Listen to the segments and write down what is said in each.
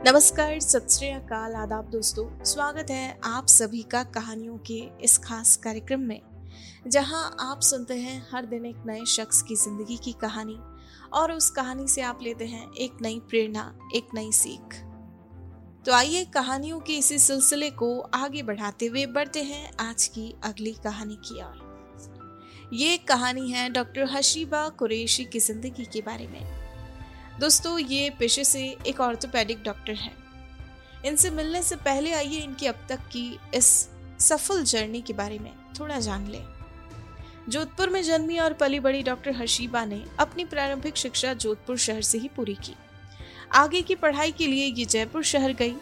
नमस्कार, सत श्रीकाल आदाब दोस्तों। स्वागत है आप सभी का कहानियों के इस खास कार्यक्रम में, जहाँ आप सुनते हैं हर दिन एक नए शख्स की ज़िंदगी की कहानी, और उस कहानी से आप लेते हैं एक नई प्रेरणा, एक नई सीख। तो आइए कहानियों के इसी सिलसिले को आगे बढ़ाते हुए बढ़ते हैं आज की अगली कहानी की ओर। ये कहानी है डॉक्टर हशीबा कुरेशी की ज़िंदगी के बारे में। दोस्तों, ये पेशे से एक ऑर्थोपेडिक डॉक्टर हैं। इनसे मिलने से पहले आइए इनकी अब तक की इस सफल जर्नी के बारे में थोड़ा जान लें। जोधपुर में जन्मी और पली बड़ी डॉक्टर हर्षीबा ने अपनी प्रारंभिक शिक्षा जोधपुर शहर से ही पूरी की। आगे की पढ़ाई के लिए ये जयपुर शहर गई।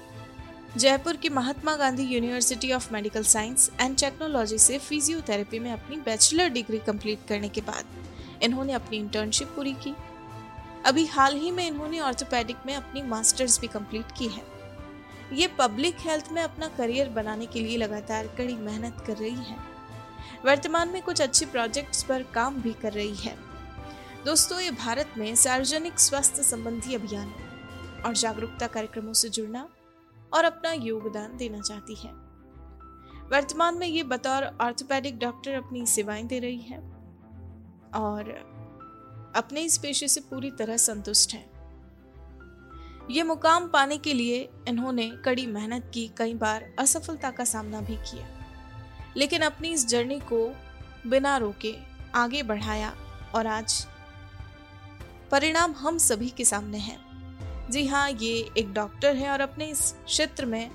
जयपुर की Mahatma Gandhi university of medical science and technology से फिजियोथेरेपी में अपनी बैचलर डिग्री कंप्लीट करने के बाद इन्होंने अपनी इंटर्नशिप पूरी की। अभी हाल ही में इन्होंने ऑर्थोपेडिक में अपनी मास्टर्स भी कंप्लीट की है। ये पब्लिक हेल्थ में अपना करियर बनाने के लिए लगातार कड़ी मेहनत कर रही है। वर्तमान में कुछ अच्छे प्रोजेक्ट्स पर काम भी कर रही है। दोस्तों, ये भारत में सार्वजनिक स्वास्थ्य संबंधी अभियान और जागरूकता कार्यक्रमों से जुड़ना और अपना योगदान देना चाहती है। वर्तमान में ये बतौर ऑर्थोपेडिक डॉक्टर अपनी सेवाएँ दे रही है और अपने इस पेशे से पूरी तरह संतुष्ट हैं। ये मुकाम पाने के लिए इन्होंने कड़ी मेहनत की, कई बार असफलता का सामना भी किया। लेकिन अपनी इस जर्नी को बिना रोके आगे बढ़ाया और आज परिणाम हम सभी के सामने हैं। जी हाँ ये एक डॉक्टर है और अपने इस क्षेत्र में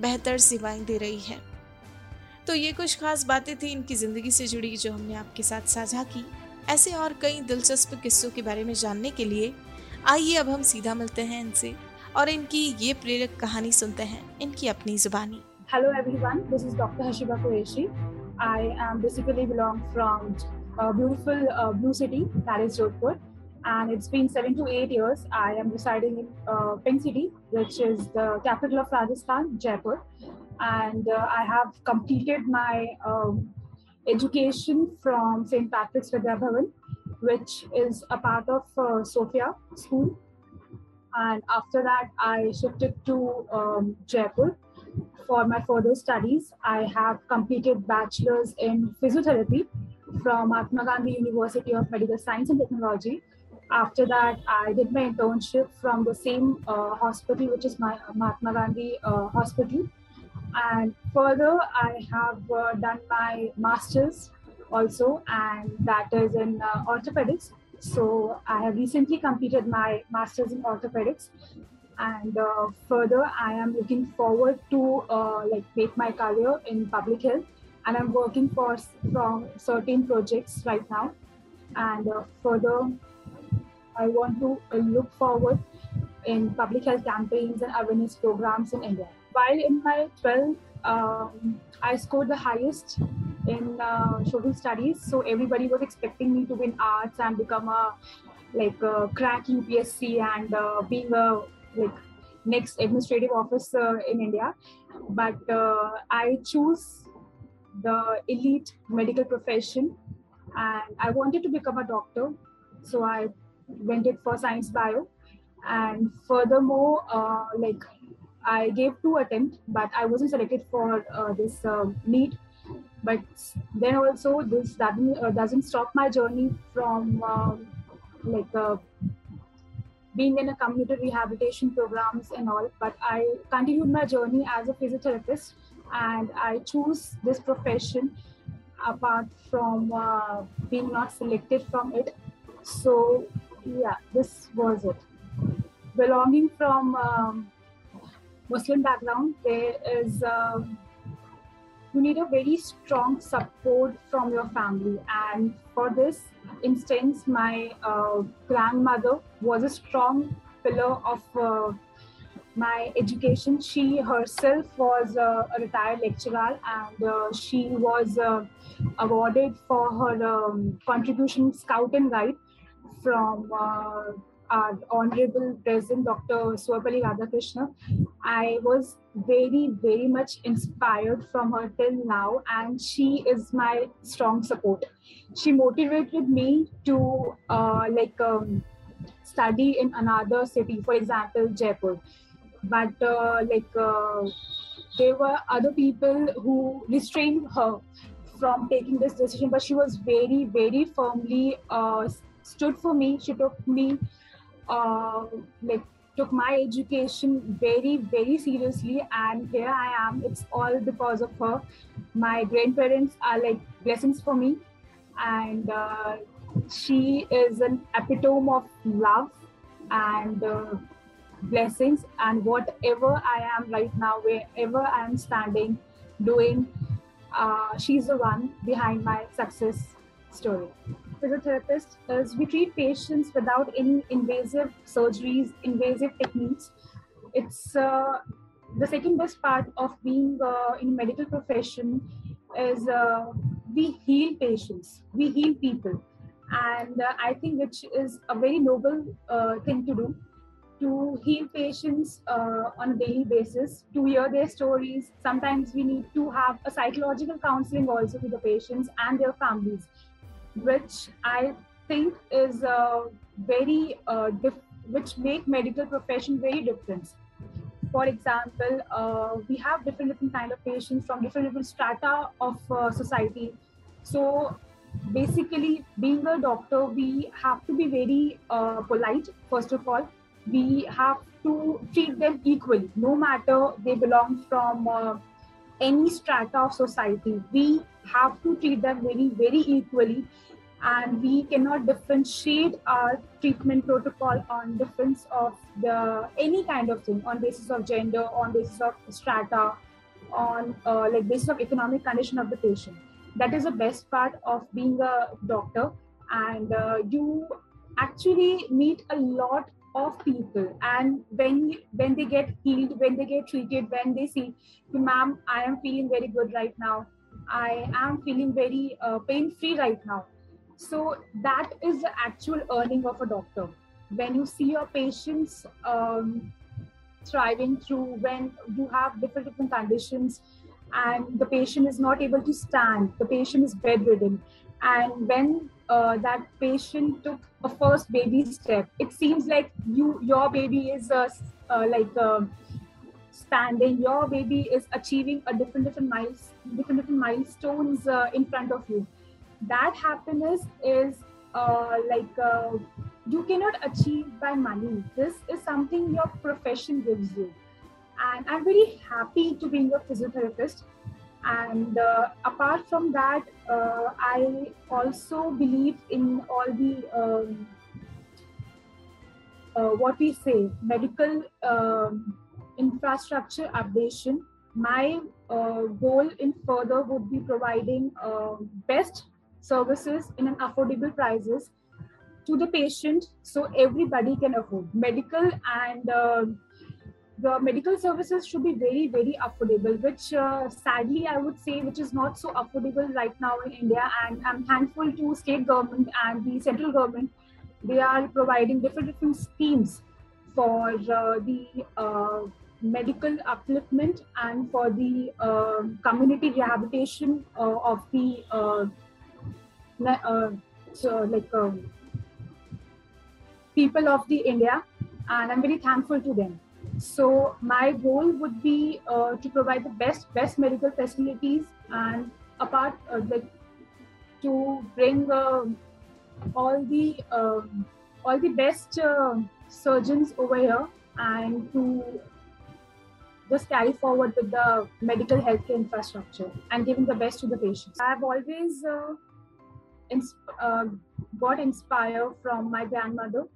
बेहतर सेवाएँ दे रही है। तो ये कुछ खास बातें थी इनकी ज़िंदगी से जुड़ी, जो हमने आपके साथ साझा की। ऐसे और कई दिलचस्प किस्सों के बारे में जानने के लिए, आइए अब हम सीधा मिलते हैं इनसे और इनकी ये प्रेरक कहानी सुनते हैं, इनकी अपनी जुबानी। Hello everyone this is doctor Hashiba Qureshi I am basically belong from beautiful blue city that Jodhpur and it's been seven to eight years I am residing in pink city which is the capital of Rajasthan Jaipur and I have completed my education from St. Patrick's Vidya which is a part of uh, Sophia School. And after that, I shifted to um, Jaipur for my further studies. I have completed bachelor's in physiotherapy from Mahatma Gandhi University of Medical Science and Technology. After that, I did my internship from the same uh, hospital, which is my Mahatma Gandhi uh, Hospital and further i have uh, done my masters also and that is in uh, orthopedics. So i have recently completed my masters in orthopedics. And uh, further i am looking forward to uh, like make my career in public health. And i'm working for from certain projects right now. And uh, further i want to uh, look forward in public health campaigns and awareness programs in india while in my 12th, um, I scored the highest in uh, social studies. So everybody was expecting me to win arts and become a like a crack UPSC and uh, being a like next administrative officer in India. But uh, I choose the elite medical profession and I wanted to become a doctor. So I went it for science bio. And furthermore, uh, like I gave two attempts, but I wasn't selected for uh, this uh, NEET. But then also this doesn't uh, doesn't stop my journey from um, like uh, being in a community rehabilitation programs and all. But I continued my journey as a physiotherapist, and I choose this profession apart from uh, being not selected from it. So yeah, this was it. Belonging from um, Muslim background, there is um, you need a very strong support from your family. And for this instance, my uh, grandmother was a strong pillar of uh, my education. She herself was uh, a retired lecturer and uh, she was uh, awarded for her um, contribution Scout and Guide from uh, our Honorable President Dr. Sarvepalli Radhakrishna. I was very, very much inspired from her till now, and she is my strong support. She motivated me to uh, like um, study in another city, for example, Jaipur. but uh, like uh, there were other people who restrained her from taking this decision but she was very very firmly uh, stood for me she took me uh, like took my education very very seriously and here i am. It's all because of her. My grandparents are like blessings for me. And uh, she is an epitome of love and uh, blessings. And whatever i am right now wherever i am standing doing uh, she's the one behind my success story physiotherapist is we treat patients without any invasive surgeries invasive techniques. It's uh, the second best part of being uh, in medical profession is uh, we heal patients we heal people. And uh, i think which is a very noble uh, thing to do to heal patients uh, on a daily basis to hear their stories. Sometimes we need to have a psychological counseling also to the patients and their families which i think is uh, very uh, diff- which make medical profession very different. For example uh, we have different different kind of patients from different different strata of uh, society. So basically being a doctor we have to be very uh, polite first of all. We have to treat them equally no matter they belong from uh, any strata of society we have to treat them very very equally and we cannot differentiate our treatment protocol on difference of the any kind of thing on basis of gender on basis of strata on uh, like basis of economic condition of the patient. That is the best part of being a doctor and uh, you actually meet a lot of people. And when when they get healed when they get treated when they see ma'am i am feeling very good right now. I am feeling very uh, pain free right now. So that is the actual earning of a doctor. When you see your patients um, thriving through when you have different different conditions and the patient is not able to stand, the patient is bedridden. And when uh, that patient took a first baby step, it seems like you, your baby is uh, uh, like uh, standing. Your baby is achieving a different different miles, different different milestones uh, in front of you. That happiness is uh, like you cannot achieve by money. This is something your profession gives you and i'm very happy to being a physiotherapist and uh, apart from that uh, i also believe in all the um, uh, what we say medical um, infrastructure updation. My uh, goal in further would be providing um, best services in an affordable prices to the patient so everybody can afford medical and uh, the medical services should be very very affordable which uh, sadly i would say which is not so affordable right now in india. And i'm thankful to state government and the central government. They are providing different different schemes for uh, the uh, medical upliftment and for the uh, community rehabilitation uh, of the uh, so like people of the india. And i'm very thankful to them so my goal would be uh, to provide the best best medical facilities and apart uh, to bring uh, all the um, all the best uh, surgeons over here and to just carry forward with the medical healthcare infrastructure and giving the best to the patients. I've always uh, uh, got inspired from my grandmother,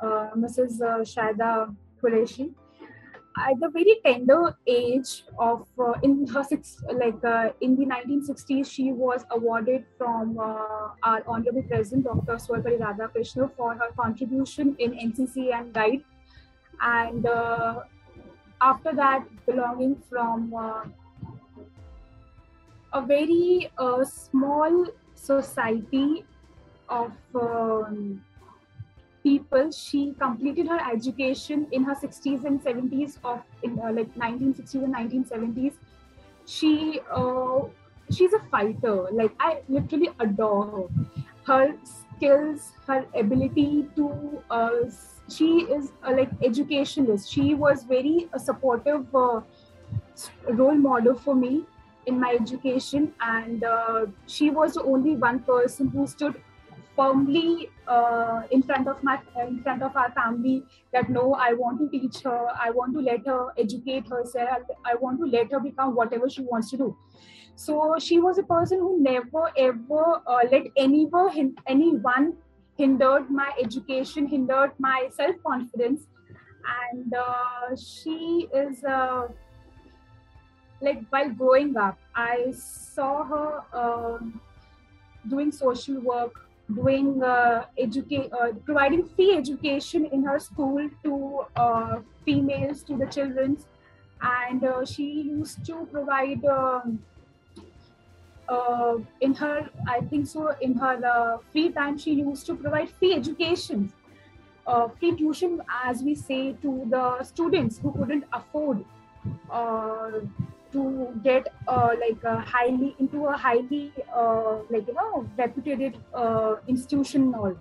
Mrs. Shaida Qureshi at the very tender age of uh, in her six like uh, in the 1960s she was awarded from uh, our honorable president dr Sarvepalli Radhakrishnan for her contribution in ncc and guide and uh, after that belonging from uh, a very uh, small society of um, people. She completed her education in her 60s and 70s of in uh, like 1960s and 1970s. She uh, she's a fighter. Like I literally adore her. Her skills, her ability to uh, she is uh, like educationist she was very supportive uh, role model for me in my education and uh, she was the only one person who stood firmly uh, in front of my in front of our family that no i want to teach her i want to let her educate herself i want to let her become whatever she wants to do. So she was a person who never ever uh, let anyone anyone hindered my education hindered my self confidence and uh, she is uh, like while growing up i saw her um, doing social work doing uh, educate uh, providing free education in her school to uh, females to the children. And uh, she used to provide um, uh, in her i think so in her uh, free time she used to provide free education free tuition as we say to the students who couldn't afford to get uh, like a highly into a highly uh, like you know reputed uh, institution or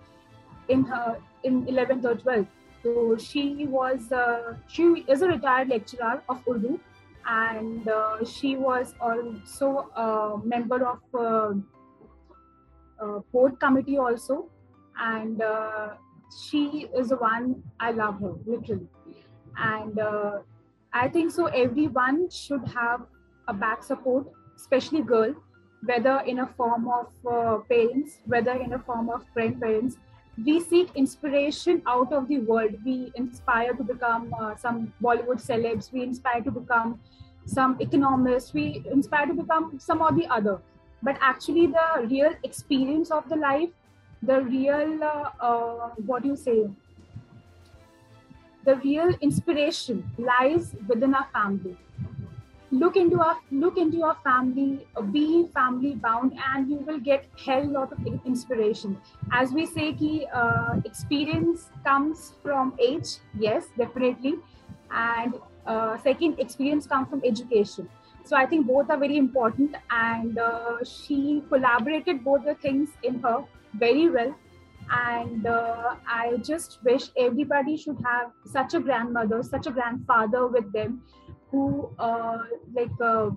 in her in 11th or 12th so she was uh, she is a retired lecturer of urdu and uh, she was also a member of uh, board committee also and she is the one i love her literally. And I think so. Everyone should have a back support, especially girl, whether in a form of uh, parents, whether in a form of grandparents. We seek inspiration out of the world. We inspire to become uh, some Bollywood celebs. We inspire to become some economists. We inspire to become some or the other. But actually, the real experience of the life, the real uh, uh what do you say, the real inspiration lies within our family. Look into our look into your family be family bound and you will get hell lot of inspiration. As we say ki uh, experience comes from age yes definitely. And uh, second experience comes from education. So i think both are very important and uh, she collaborated both the things in her very well and uh, i just wish everybody should have such a grandmother such a grandfather with them who uh, like uh,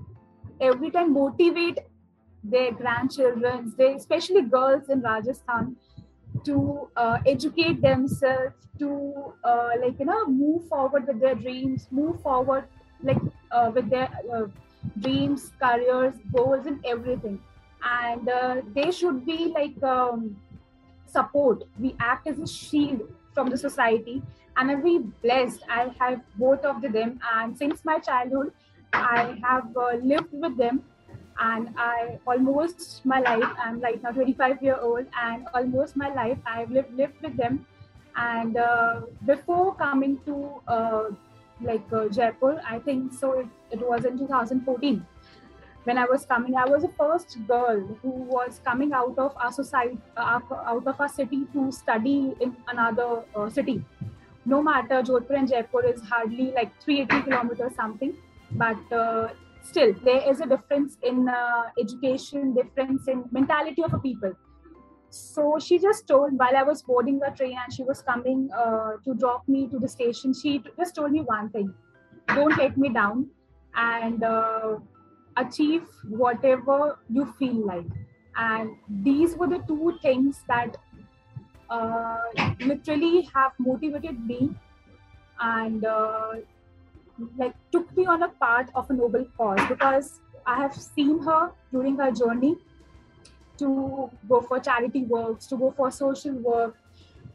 every time motivate their grandchildren they especially girls in rajasthan to uh, educate themselves to uh, like you know move forward with their dreams move forward like uh, with their dreams careers goals and everything. And they should be like um, support. We act as a shield from the society. And I'm very blessed. I have both of them. And since my childhood, I have uh, lived with them. And I almost my life, I'm right now 25 year old, and almost my life I've lived, lived with them. And uh, before coming to uh, like uh, Jaipur, I think so, it, it was in 2014 when I was coming, I was the first girl who was coming out of our society, uh, out of our city to study in another uh, city. No matter Jodhpur and Jaipur is hardly like 380 kilometers something, but uh, still there is a difference in uh, education, difference in mentality of a people. So she just told while I was boarding the train and she was coming uh, to drop me to the station, she just told me one thing: don't let me down and achieve whatever you feel like. And these were the two things that uh, literally have motivated me and uh, like took me on a path of a noble cause. Because i have seen her during her journey to go for charity works to go for social work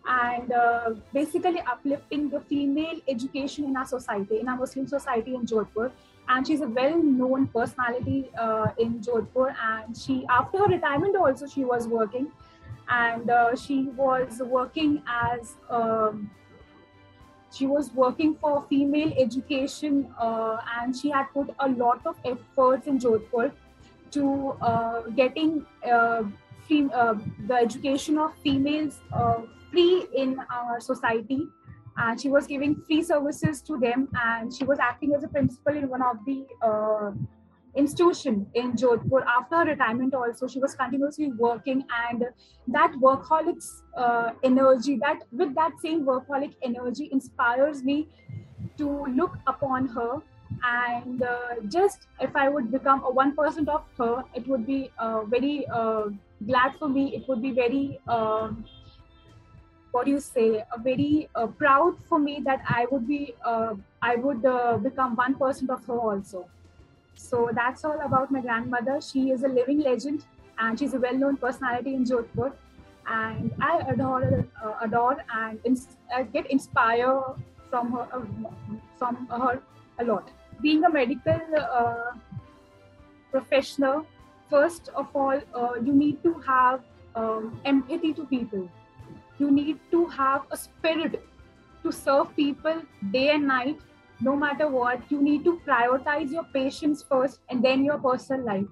and uh, basically uplifting the female education in our society in our muslim society in jodhpur and she's a well-known personality uh, in Jodhpur. And she, after her retirement, also she was working, and uh, she was working as um, she was working for female education, uh, and she had put a lot of efforts in Jodhpur to uh, getting uh, fem- uh, the education of females free in our society and she was giving free services to them and she was acting as a principal in one of the uh, institution in Jodhpur. After her retirement, also she was continuously working, and that workaholics uh, energy, that with that same workaholic energy, inspires me to look upon her. And uh, just if I would become a one percent of her, it would be uh, very uh, glad for me. It would be very um, what do you say a very uh, proud for me that i would be uh, i would uh, become one percent of her also so that's all about my grandmother. She is a living legend and she's a well known personality in Jodhpur. And I adore, uh, adore and ins- I get inspired from her, uh, from her a lot. Being a medical uh, professional, first of all, uh, you need to have um, empathy to people. You need to have a spirit to serve people day and night no matter what, you need to prioritize your patients first and then your personal life.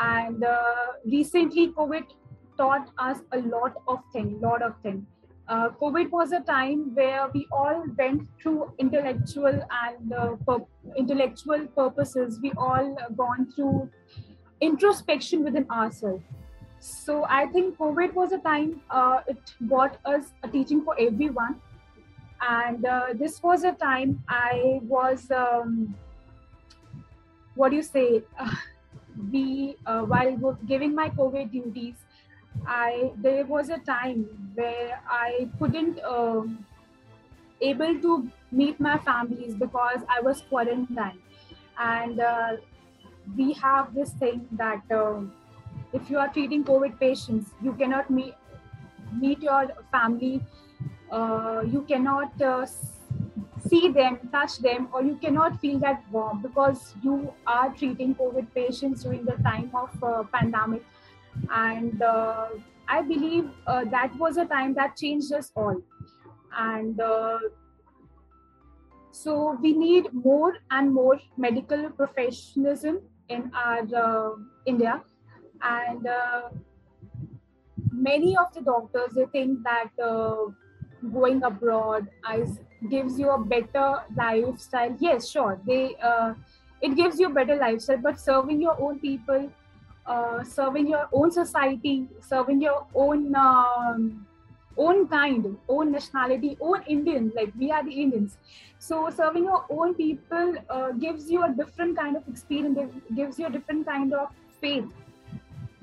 And uh, recently, COVID taught us a lot of things, lot of things. Uh, COVID was a time where we all went through intellectual and uh, pur- intellectual purposes. We all gone through introspection within ourselves. So I think COVID was a time uh, it brought us a teaching for everyone. And uh, this was a time i was um, what do you say? Uh, we while giving my covid duties i there was a time where i couldn't um, able to meet my families because i was quarantined. And uh, we have this thing that um, if you are treating covid patients you cannot meet meet your family uh, you cannot uh, see them, touch them, or you cannot feel that warmth because you are treating COVID patients during the time of uh, pandemic. And uh, I believe uh, that was a time that changed us all. And uh, so we need more and more medical professionalism in our India. And many of the doctors, they think that going abroad is gives you a better lifestyle. Yes sure they uh, it gives you a better lifestyle but serving your own people uh, serving your own society serving your own um, own kind own nationality own indian like we are the indians. So serving your own people uh, gives you a different kind of experience it gives you a different kind of faith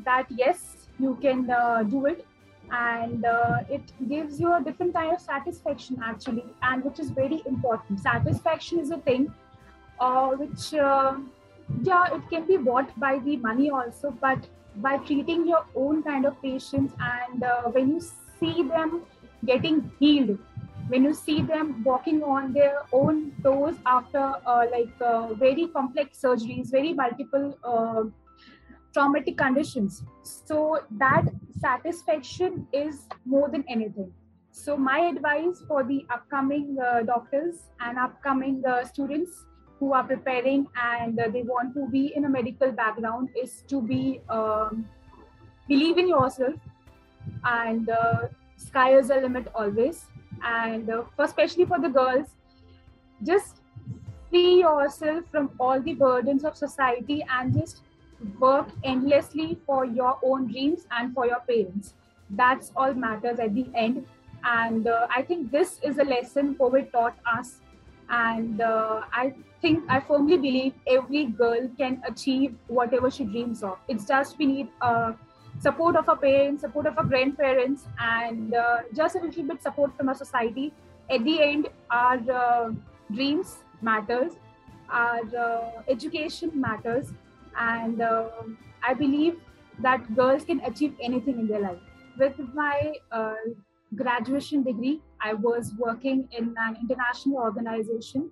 that yes you can uh, do it. And uh, it gives you a different kind of satisfaction actually and which is very important. Satisfaction is a thing uh, which uh, yeah it can be bought by the money also but by treating your own kind of patients and uh, when you see them getting healed when you see them walking on their own toes after uh, like uh, very complex surgeries very multiple traumatic conditions. So that satisfaction is more than anything. So my advice for the upcoming uh, doctors and upcoming uh, students who are preparing and uh, they want to be in a medical background is to be um, believe in yourself and uh, sky is the limit always. And uh, for, especially for the girls just free yourself from all the burdens of society and just work endlessly for your own dreams and for your parents. That's all matters at the end. And uh, I think this is a lesson COVID taught us. And uh, I think I firmly believe every girl can achieve whatever she dreams of. It's just we need uh, support of our parents, support of our grandparents, and uh, just a little bit support from our society. At the end, our uh, dreams matters, our uh, education matters, and uh, i believe that girls can achieve anything in their life. With my uh, graduation degree i was working in an international organization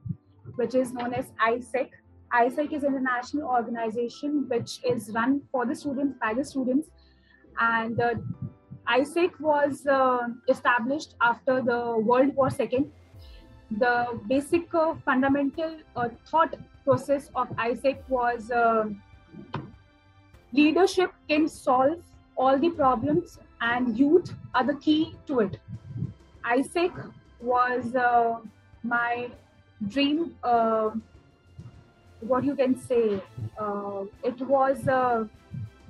which is known as AIESEC AIESEC is an international organization which is run for the students by the students. And uh, AIESEC was uh, established after the world war ii the basic uh, fundamental uh, thought process of AIESEC was leadership can solve all the problems and youth are the key to it AIESEC was uh, my dream uh, what you can say, uh, it was a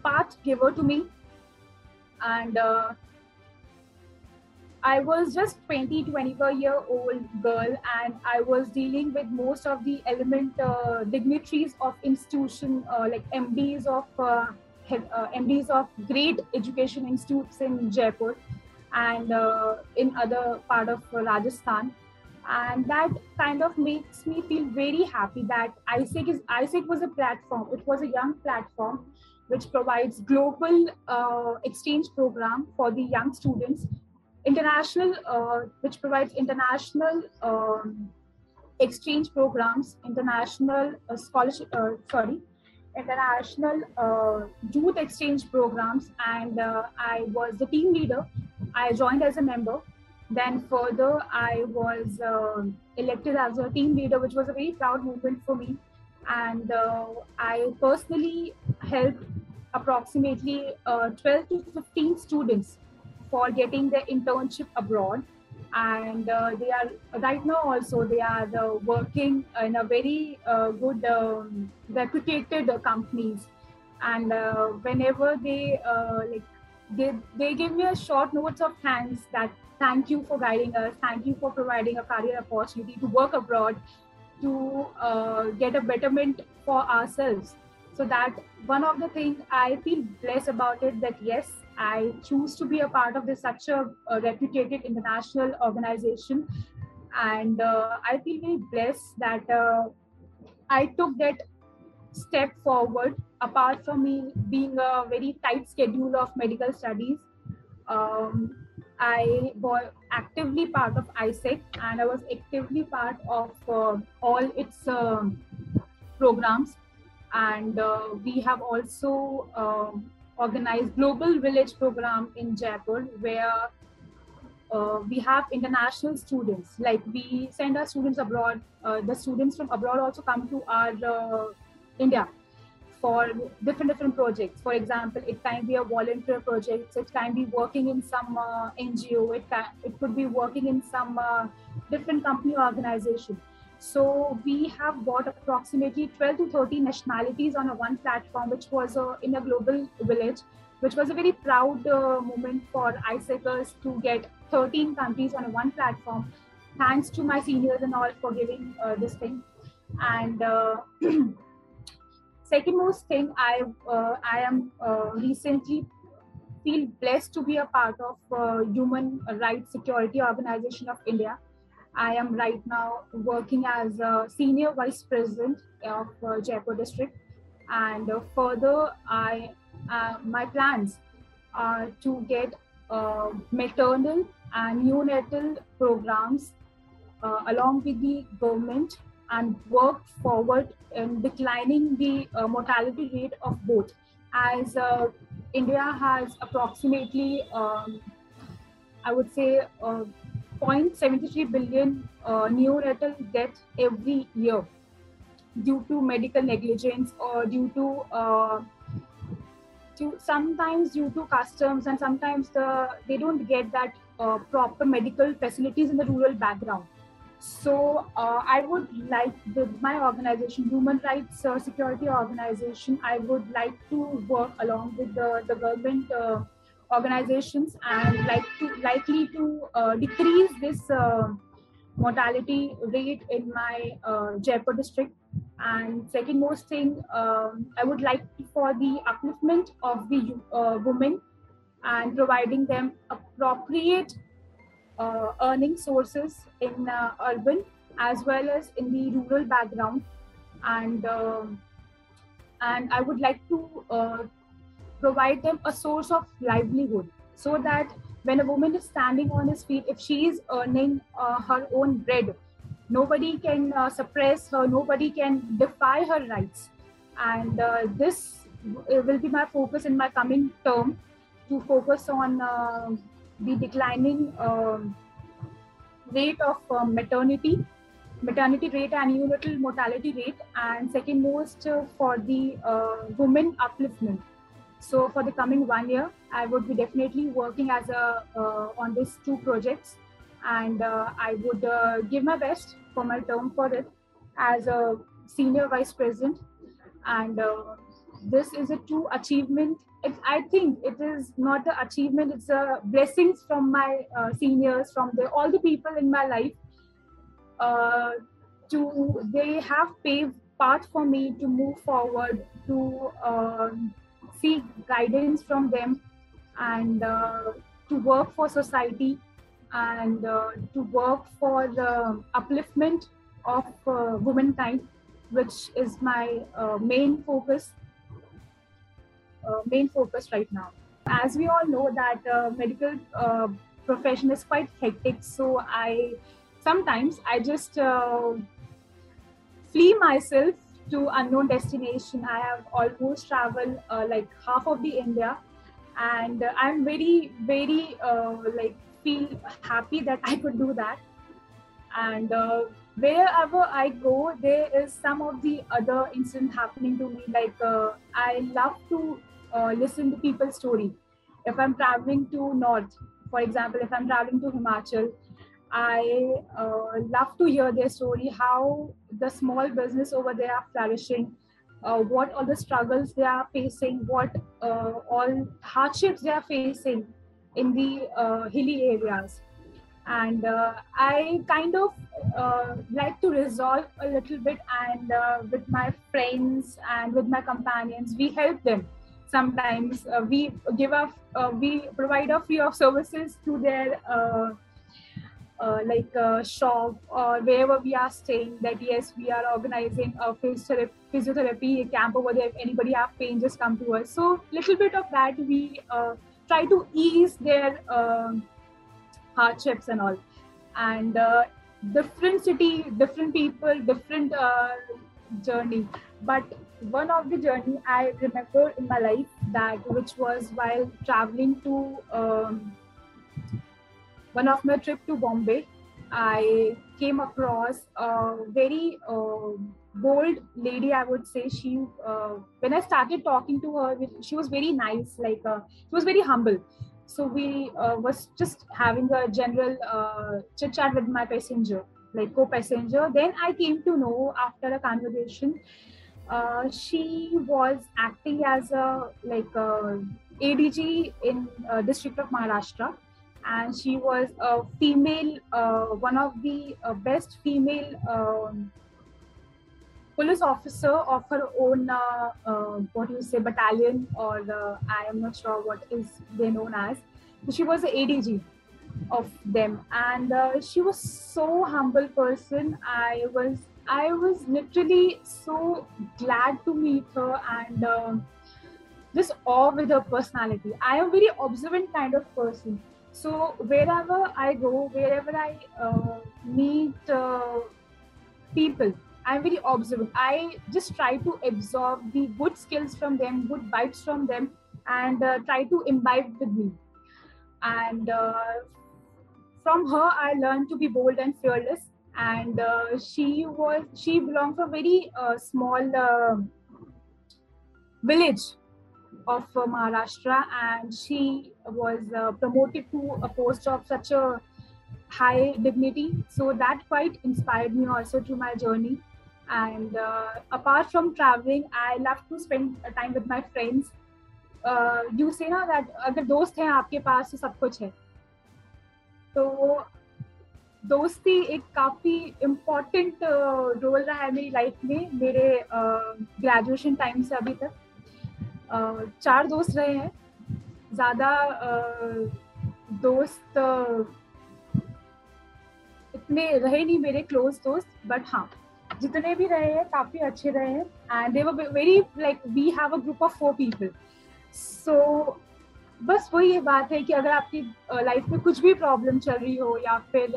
path giver to me. And uh, I was just 20, 24 year old girl, and I was dealing with most of the element uh, dignitaries of institution, uh, like MDs of uh, uh of great education institutes in Jaipur and uh, in other part of Rajasthan and that kind of makes me feel very happy that AIESEC is AIESEC was a platform. It was a young platform which provides global uh, exchange program for the young students, international, uh, which provides international um, exchange programs, international uh, scholarship, uh, sorry, international uh, youth exchange programs, and uh, I was the team leader. I joined as a member then further, I was uh, elected as a team leader, which was a very proud moment for me. And I personally helped approximately uh, 12 to 15 students for getting their internship abroad. And uh, they are right now also they are uh, working in a very uh, good um, reputed companies. And whenever they like they, they give me a short notes of thanks that thank you for guiding us. Thank you for providing a career opportunity to work abroad, to uh, get a betterment for ourselves. So that one of the things I feel blessed about it that yes, I choose to be a part of this such a, a reputed international organization, and uh, I feel very blessed that uh, I took that step forward. Apart from me being a very tight schedule of medical studies, um, I was actively part of AIESEC and I was actively part of uh, all its uh, programs. And uh, we have also um, organized Global Village program in Jaipur where uh, we have international students. Like we send our students abroad. Uh, the students from abroad also come to our uh, India for different different projects. For example, it can be a volunteer project. It can be working in some uh, NGO. It can it could be working in some uh, different company organization. So we have got approximately 12 to 13 nationalities on a one platform, which was uh, in a global village, which was a very proud uh, moment for AIESECers to get 13 countries on a one platform. Thanks to my seniors and all for giving uh, this thing. And uh, second most thing i uh, i am uh, recently feel blessed to be a part of human rights security organization of india i am right now working as a senior vice president of uh, jaipur district and uh, further i uh, my plans are to get maternal and neonatal programs along with the government and work forward in declining the uh, mortality rate of both. As uh, India has approximately, um, I would say, uh, 0.73 billion uh, neonatal deaths every year due to medical negligence or due to uh, to sometimes due to customs and sometimes the they don't get that uh, proper medical facilities in the rural background. So uh, I would like with my organization, Human Rights uh, Security Organization, I would like to work along with the, the government uh, organizations and like to likely to uh, decrease this uh, mortality rate in my uh, Jaipur district. And second most thing, um, I would like for the upliftment of the women and providing them appropriate uh, earning sources in uh, urban as well as in the rural background and uh, and i would like to uh, provide them a source of livelihood so that when a woman is standing on his feet if she is earning uh, her own bread nobody can uh, suppress her nobody can defy her rights and this will be my focus in my coming term to focus on the declining um, rate of um, maternity, maternity rate and neonatal mortality rate, and second most uh, for the uh, women upliftment. So for the coming one year, I would be definitely working as a uh, on these two projects, and uh, I would uh, give my best for my term for it as a senior vice president, and this is a true achievement. It, I think it is not an achievement; it's a blessings from my uh, seniors, from the, all the people in my life. Uh, to they have paved path for me to move forward, to um, seek guidance from them, and uh, to work for society and uh, to work for the upliftment of uh, womankind, which is my uh, main focus. Uh, main focus right now. As we all know, that uh, medical profession is quite hectic, so I sometimes I just flee myself to unknown destination. I have almost traveled like half of the India, and I'm very very like feel happy that I could do that. And uh, wherever I go, there is some of the other incident happening to me. Like uh, I love to uh, listen to people's story. If I'm traveling to north, for example, if I'm traveling to Himachal, I uh, love to hear their story, how the small business over there are flourishing, uh, what all the struggles they are facing, what uh, all hardships they are facing in the uh, hilly areas. And uh, i kind of uh, like to resolve a little bit and with my friends and with my companions we help them. Sometimes we give up we provide a free of services to their like a shop or wherever we are staying that yes we are organizing a physiotherapy, camp over there. If anybody have pain just come to us. So little bit of that we try to ease their uh, hardships and all. And uh, different city different people different uh, journey. But one of the journey i remember in my life that which was while traveling to um, one of my trip to bombay i came across a very uh, bold lady i would say. She uh, when i started talking to her she was very nice like uh, she was very humble. So we uh, was just having a general uh, chit chat with my passenger like co-passenger. Then i came to know after a conversation uh, she was acting as a like a adg in district of maharashtra and she was a female one of the best female um, police officer of her own uh, uh, what do you say battalion or uh, i am not sure what is they known as. She was the adg of them. And uh, she was so humble person. I was i was literally so glad to meet her and uh, just awe with her personality. I am a very observant kind of person so wherever i go wherever i uh, meet people I'm very observant. I just try to absorb the good skills from them, good vibes from them, and uh, try to imbibe with me. And uh, from her, I learned to be bold and fearless. And uh, she was she belonged to a very uh, small uh, village of uh, Maharashtra, and she was promoted to a post of such a high dignity. So that quite inspired me also to my journey and uh, apart from traveling i love to spend time with my friends uh, you say ना that अगर दोस्त हैं आपके पास तो सब कुछ है तो दोस्ती एक काफी इम्पोर्टेंट रोल रहा है मेरी लाइफ में मेरे ग्रेजुएशन टाइम से अभी तक uh, चार दोस्त रहे हैं। ज़्यादा दोस्त इतने रहे नहीं मेरे क्लोज दोस्त बट हाँ जितने भी रहे हैं, काफ़ी अच्छे रहे हैं। And they were very like we have a group of four people so बस वही ये बात है कि अगर आपकी लाइफ में कुछ भी प्रॉब्लम चल रही हो या फिर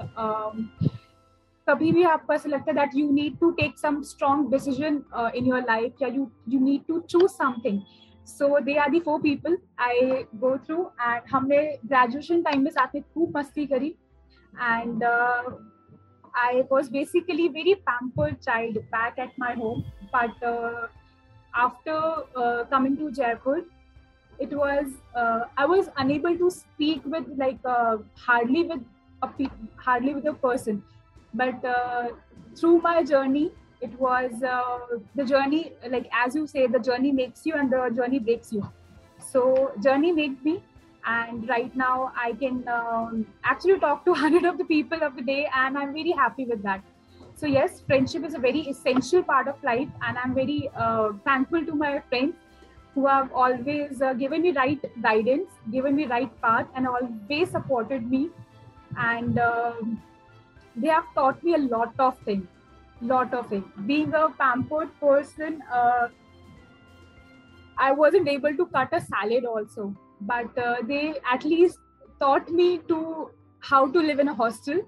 कभी भी आपको ऐसा लगता है that you need to take some strong decision in your life या you you need to choose something so they are the four people I go through and हमने ग्रेजुएशन टाइम में साथ में खूब मस्ती करी and I was basically very pamper child back at my home but after coming to Jaipur it was I was unable to speak with like hardly with hardly with a person but through my journey it was uh, the journey like as you say the journey makes you and the journey breaks you. So journey made me and right now i can um, actually talk to 100 of the people of the day and i'm very happy with that. So yes friendship is a very essential part of life and i'm very uh, thankful to my friends who have always uh, given me right guidance given me right path and always supported me. And um, they have taught me a lot of things lot of it. being a pampered person uh, i wasn't able to cut a salad also. But uh, they at least taught me to how to live in a hostel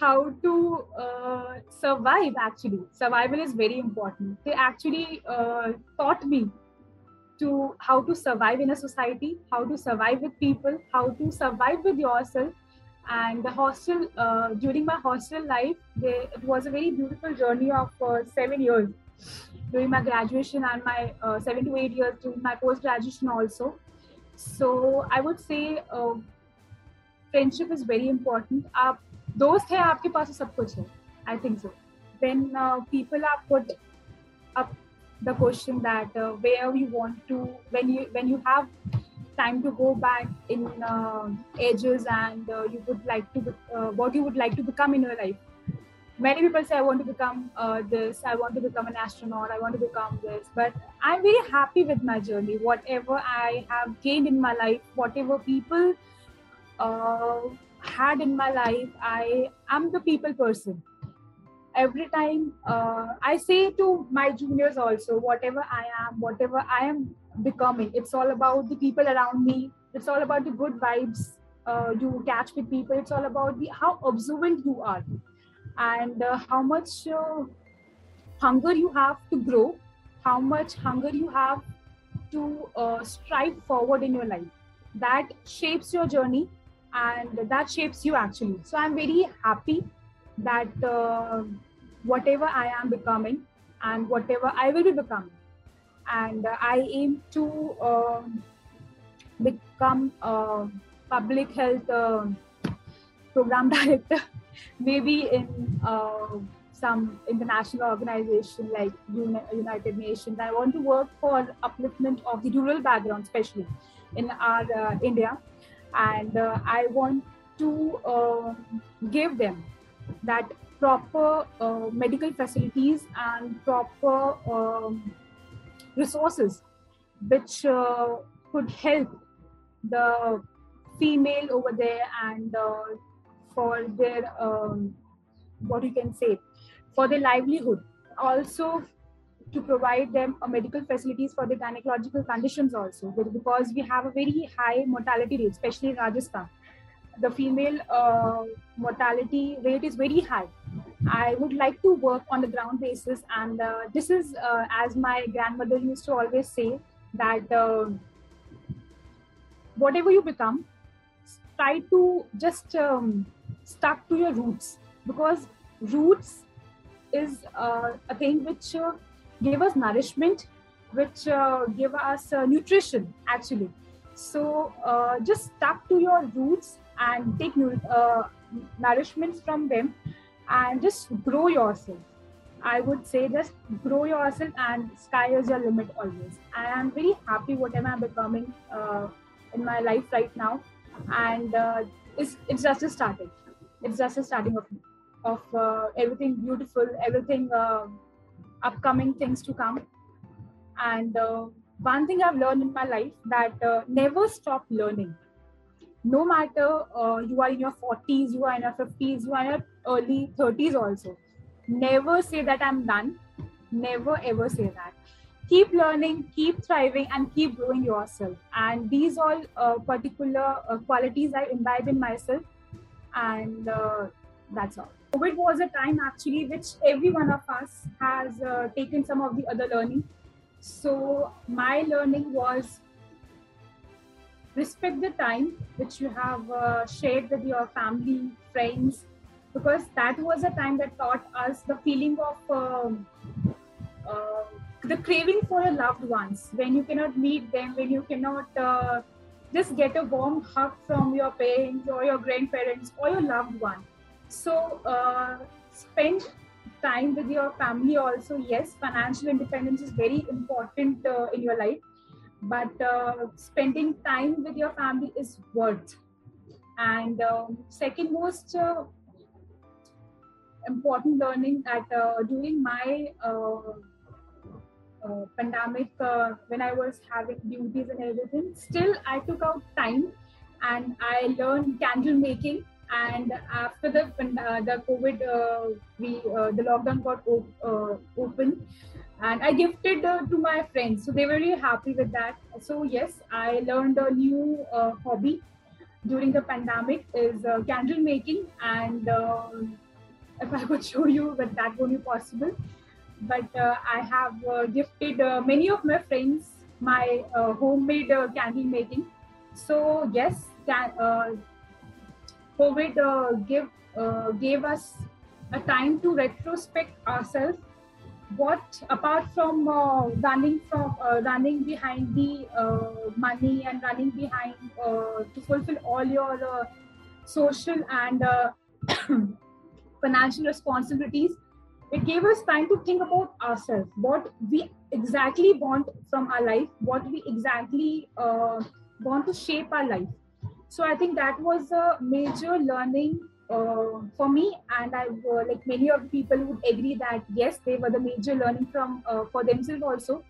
how to uh, survive actually. Survival is very important. They actually uh, taught me to how to survive in a society how to survive with people how to survive with yourself and the hostel uh, during my hostel life they, it was a very beautiful journey of uh, seven years during my graduation and my uh, seven to eight years during my post graduation also so i would say uh, friendship is very important आप दोस्त है आपके पास सब कुछ है I think so when uh, people are put up the question that uh, where you want to when you when you have time to go back in uh, ages and uh, you would like to uh, what you would like to become in your life. Many people say i want to become uh, this i want to become an astronaut i want to become this but i'm very happy with my journey. Whatever i have gained in my life whatever people uh, had in my life i am the people person. Every time uh, i say to my juniors also whatever i am whatever i am becoming. It's all about the people around me. It's all about the good vibes uh, you catch with people. It's all about the how observant you are and uh, how much uh, hunger you have to grow, how much hunger you have to uh, strive forward in your life. That shapes your journey and that shapes you actually. So I'm very happy that uh, whatever I am becoming and whatever I will be becoming and I aim to uh, become a public health uh, program director, maybe in uh, some international organization like United Nations. I want to work for upliftment of the rural background, especially in our uh, India, and uh, I want to uh, give them that proper medical facilities and proper um, resources which uh, could help the female over there and uh, for their um, what you can say for their livelihood. Also to provide them a medical facilities for the gynecological conditions also because we have a very high mortality rate especially in rajasthan the female uh, mortality rate is very high I would like to work on the ground basis. And uh, this is, uh, as my grandmother used to always say, that uh, whatever you become, try to just um, stuck to your roots because roots is uh, a thing which uh, give us nourishment, which give us nutrition actually. So just stuck to your roots and take nourishments from them and just grow yourself. I would say just grow yourself and sky is your limit always. I am very happy whatever I'm becoming uh, in my life right now, and uh, it's it's just a starting. It's just a starting of of uh, everything beautiful, everything uh, upcoming things to come. And uh, one thing I've learned in my life that uh, never stop learning no matter uh, you are in your 40s, you are in your 50s, you are in your early 30s also. Never say that I'm done. Never ever say that. Keep learning, keep thriving, and keep growing yourself. And these all uh, particular uh, qualities I imbibe in myself, and uh, that's all. COVID was a time actually which every one of us has uh, taken some of the other learning. So my learning was respect the time which you have uh, shared with your family, friends, because that was a time that taught us the feeling of uh, the craving for your loved ones. When you cannot meet them, when you cannot uh, just get a warm hug from your parents or your grandparents or your loved one. So uh, spend time with your family also. Yes financial independence is very important uh, in your life but uh, spending time with your family is worth. And um, second most uh, important learning that uh, during my uh, uh, pandemic when i was having duties and everything still i took out time and i learned candle making. And after the uh, the covid uh, we uh, the lockdown got op- open and i gifted uh, to my friends. So they were really happy with that. So yes i learned a new uh, hobby during the pandemic is uh, candle making. And um, if i could show you but that won't be possible. But i have gifted many of my friends my homemade candle making. So yes can, COVID uh, give uh, gave us a time to retrospect ourselves. What apart from uh, running from uh, running behind the uh, money and running behind uh, to fulfill all your social and financial responsibilities, it gave us time to think about ourselves. What we exactly want from our life, what we exactly want to shape our life so i think that was a major learning uh, for me and i uh, like many of the people would agree that yes they were the major learning from uh, for themselves also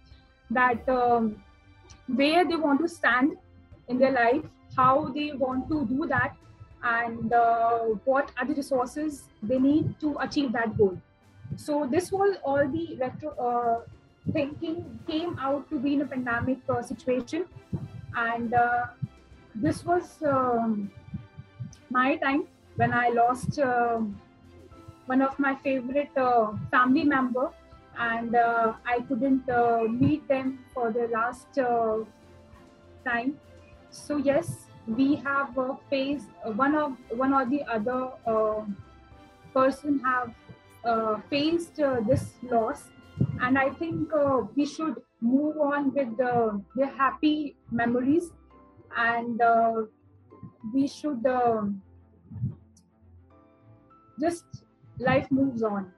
that um, where they want to stand in their life how they want to do that and uh, what are the resources they need to achieve that goal. So this was all the retro uh, thinking came out to be in a pandemic uh, situation and this was um, my time when I lost uh, one of my favorite uh, family member, and uh, I couldn't uh, meet them for the last uh, time. So yes, we have uh, faced one of one or the other person have faced this loss, and I think we should move on with the, the happy memories and we should just life moves on.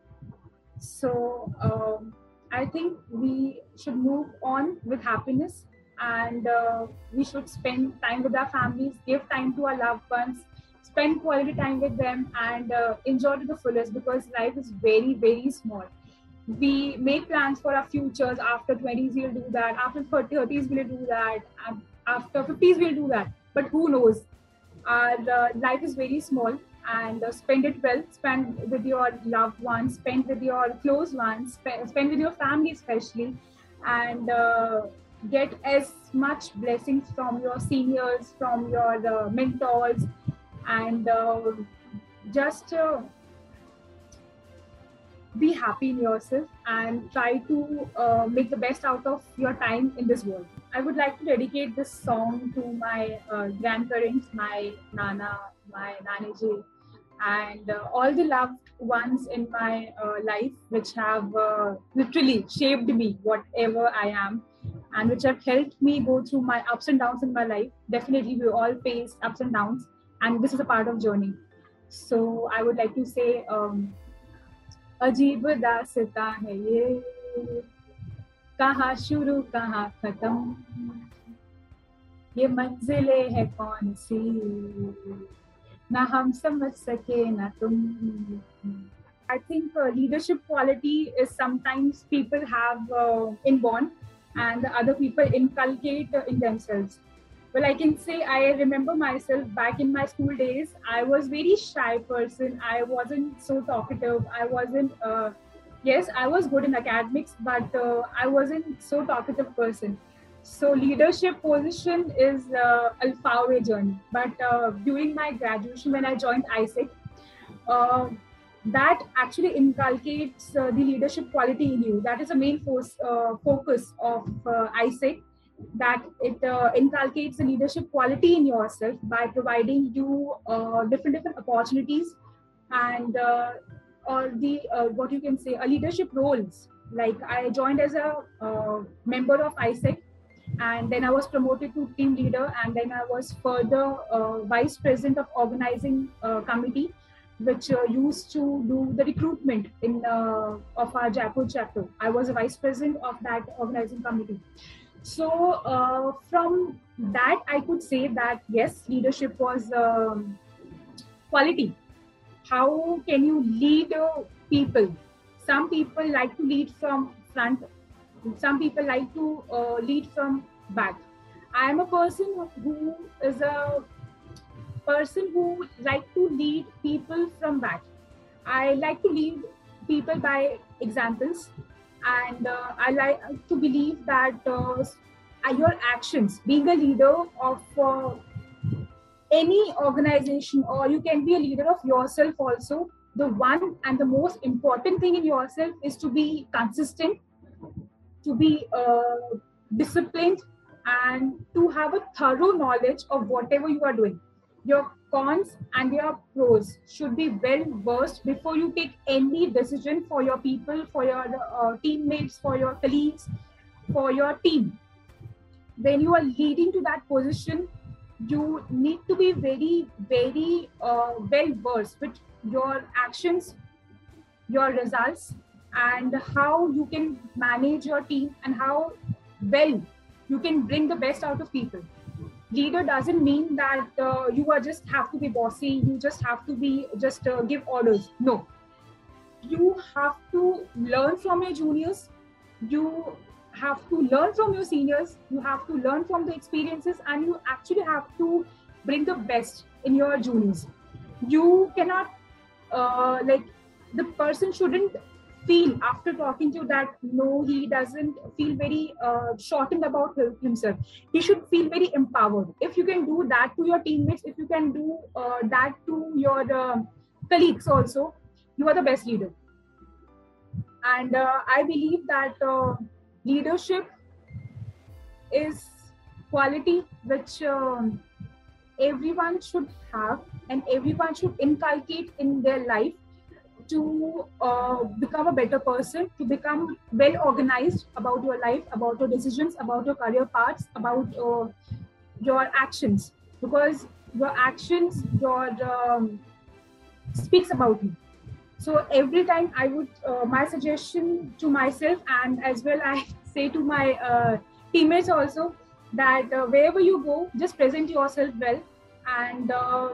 So um, i think we should move on with happiness and uh, we should spend time with our families give time to our loved ones spend quality time with them and uh, enjoy to the fullest because life is very very small. We make plans for our futures. After 20s we'll do that. After 30s we'll do that. After 50s we'll do that. But who knows? Our uh, life is very small and uh, spend it well. Spend with your loved ones. Spend with your close ones. Spend, with your family especially. And uh, get as much blessings from your seniors from your uh, mentors. And uh, just uh, be happy in yourself and try to uh, make the best out of your time in this world. I would like to dedicate this song to my grandparents, my nana, my naniji, and uh, all the loved ones in my uh, life, which have uh, literally shaped me, whatever I am, and which have helped me go through my ups and downs in my life. Definitely, we all face ups and downs, and this is a part of journey. So I would like to say. Um, अजीब दासता है ये कहा शुरू कहा खत्म ये मंजिले है कौन सी ना हम समझ सके ना तुम I think uh, leadership quality is sometimes people have uh, inborn and other people inculcate uh, in themselves. well i can say i remember myself back in my school days i was very shy person i wasn't so talkative i wasn't uh, yes i was good in academics but uh, i wasn't so talkative person so leadership position is uh, alpha journey. But uh, during my graduation when i joined AIESEC uh, that actually inculcates uh, the leadership quality in you. That is the main force, uh, focus of uh, AIESEC that it uh, inculcates the leadership quality in yourself by providing you different different opportunities and the what you can say a leadership roles. Like i joined as a member of AIESEC and then i was promoted to team leader and then i was further uh, vice president of organizing committee which uh, used to do the recruitment in uh, of our Jaipur chapter. I was a vice president of that organizing committee. So uh, from that, I could say that yes, leadership was um, quality. How can you lead uh, people? Some people like to lead from front. Some people like to uh, lead from back. I am a person who is a person who like to lead people from back. I like to lead people by examples, and uh, I like to believe that uh, your actions, being a leader of uh, any organization, or you can be a leader of yourself also. The one and the most important thing in yourself is to be consistent, to be uh, disciplined, and to have a thorough knowledge of whatever you are doing. Your cons and your pros should be well versed before you take any decision for your people for your uh, teammates for your colleagues for your team. When you are leading to that position you need to be very very uh, well versed with your actions your results and how you can manage your team and how well you can bring the best out of people. Leader doesn't mean that uh, you are just have to be bossy you just have to be just uh, give orders. No. You have to learn from your juniors. You have to learn from your seniors. You have to learn from the experiences and you actually have to bring the best in your juniors. You cannot uh, like the person shouldn't feel after talking to that no he doesn't feel very uh, shortened about himself. He should feel very empowered. If you can do that to your teammates if you can do uh, that to your uh, colleagues also you are the best leader. And uh, i believe that uh, leadership is quality which um, everyone should have and everyone should inculcate in their life to uh, become a better person, to become well organized about your life, about your decisions, about your career paths, about uh, your actions, because your actions, your um, speaks about you. So every time I would, uh, my suggestion to myself and as well I say to my uh, teammates also that uh, wherever you go, just present yourself well and uh,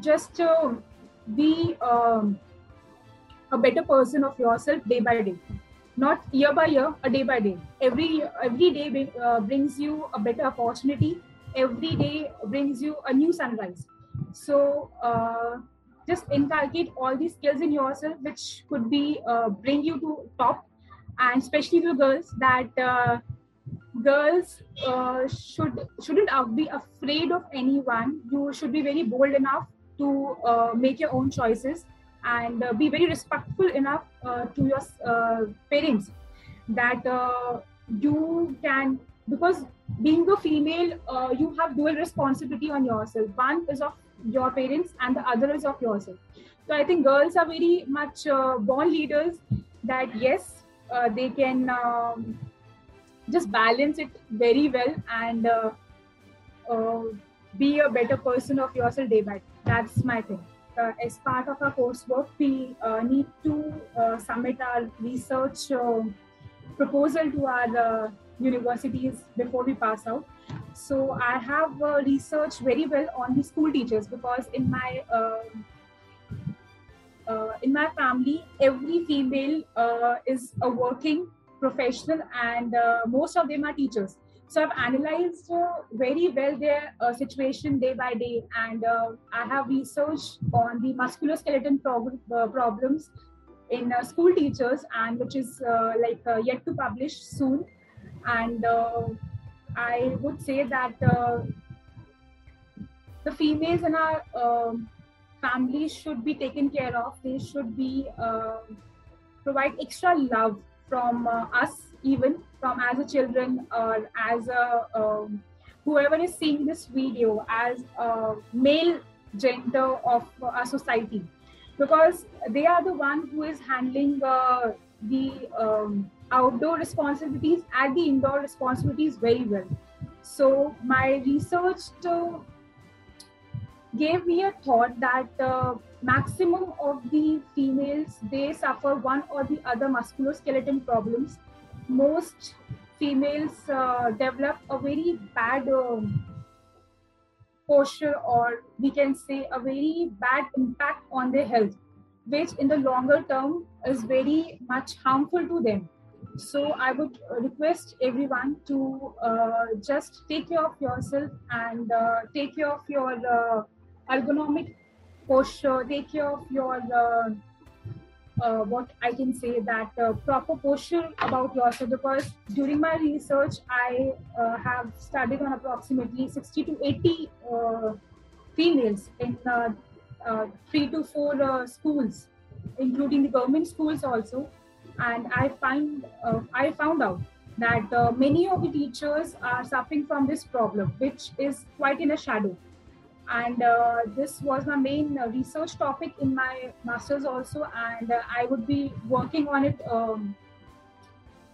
just be. Um, a better person of yourself day by day. Not year by year a day by day. Every every day uh, brings you a better opportunity. Every day brings you a new sunrise. So uh, just inculcate all these skills in yourself which could be uh, bring you to top. And especially to girls that uh, girls uh, should shouldn't be afraid of anyone. You should be very bold enough to uh, make your own choices and uh, be very respectful enough uh, to your uh, parents that uh, you can because being a female uh, you have dual responsibility on yourself. One is of your parents and the other is of yourself. So i think girls are very much uh, born leaders that yes they can um, just balance it very well and be a better person of yourself day by day. That's my thing uh, as part of our coursework, we uh, need to uh, submit our research proposal to our universities before we pass out. So I have researched very well on the school teachers because in my uh, in my family, every female uh, is a working professional, and uh, most of them are teachers. So I've analyzed uh, very well their uh, situation day by day, and uh, I have researched on the musculoskeletal prob- uh, problems in uh, school teachers, and which is uh, like yet to publish soon. And I would say that the females in our families should be taken care of. They should be provide extra love from us even from as a children or as a um, whoever is seeing this video as a male gender of our society. Because they are the one who is handling uh, the um, outdoor responsibilities and the indoor responsibilities very well. So my research to, gave me a thought that uh, maximum of the females they suffer one or the other musculoskeletal problems most females uh, develop a very bad um, posture or we can say a very bad impact on their health which in the longer term is very much harmful to them. So i would request everyone to uh, just take care of yourself and uh, take care of your uh, ergonomic posture take care of your uh, what I can say that uh, proper posture about yourself because during my research I uh, have studied on approximately 60 to 80 uh, females in uh, uh, three to four schools, including the government schools also, and I find I found out that many of the teachers are suffering from this problem, which is quite in a shadow and uh, this was my main uh, research topic in my masters also. And uh, i would be working on it um,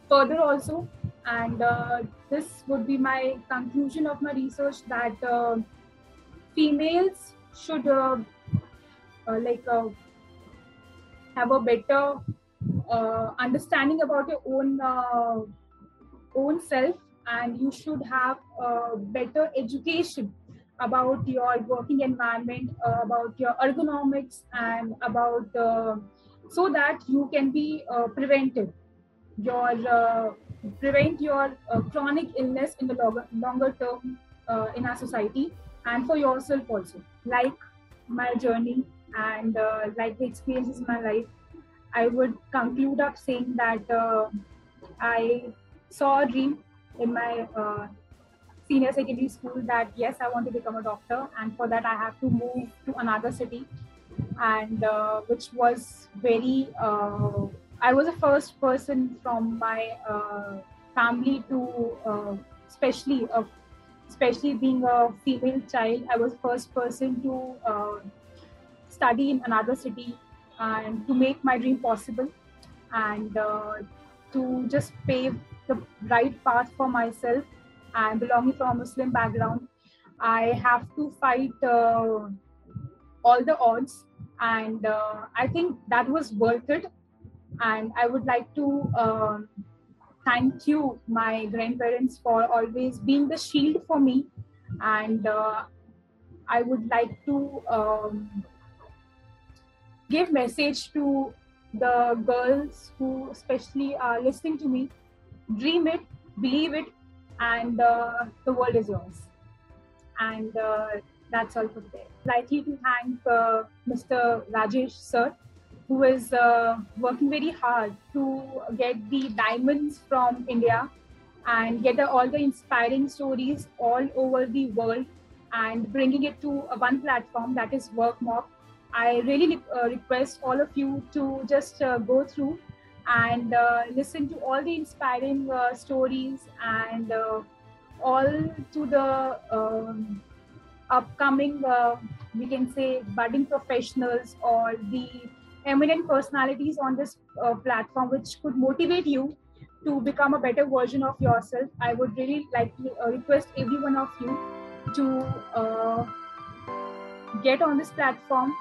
further also. And uh, this would be my conclusion of my research that uh, females should uh, like have a better understanding about your own own self. And you should have a better education about your working environment, uh, about your ergonomics, and about uh, so that you can be uh, prevented your uh, prevent your uh, chronic illness in the longer, longer term uh, in our society and for yourself also. Like my journey and like the experiences in my life, I would conclude up saying that I saw a dream in my senior secondary school that yes, I want to become a doctor, and for that I have to move to another city, and uh, which was very. Uh, I was the first person from my uh, family to, uh, especially uh, especially being a female child, I was first person to uh, study in another city and to make my dream possible, and to just pave the right path for myself and belonging from a Muslim background, I have to fight uh, all the odds. And uh, I think that was worth it. And I would like to um, thank you, my grandparents, for always being the shield for me. And uh, I would like to um, give message to the girls who especially are listening to me dream it believe it and uh, the world is yours. And uh, that's all for today. Likely to thank uh, Mr. Rajesh sir, who is uh, working very hard to get the diamonds from India and get all the inspiring stories all over the world and bringing it to one platform that is WorkMob. I really uh, request all of you to just uh, go through and uh, listen to all the inspiring uh, stories and uh, all to the um, upcoming, uh, we can say, budding professionals or the eminent personalities on this uh, platform, which could motivate you to become a better version of yourself. I would really like to uh, request every one of you to get on this platform,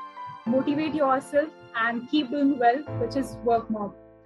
motivate yourself, and keep doing well, which is WorkMob.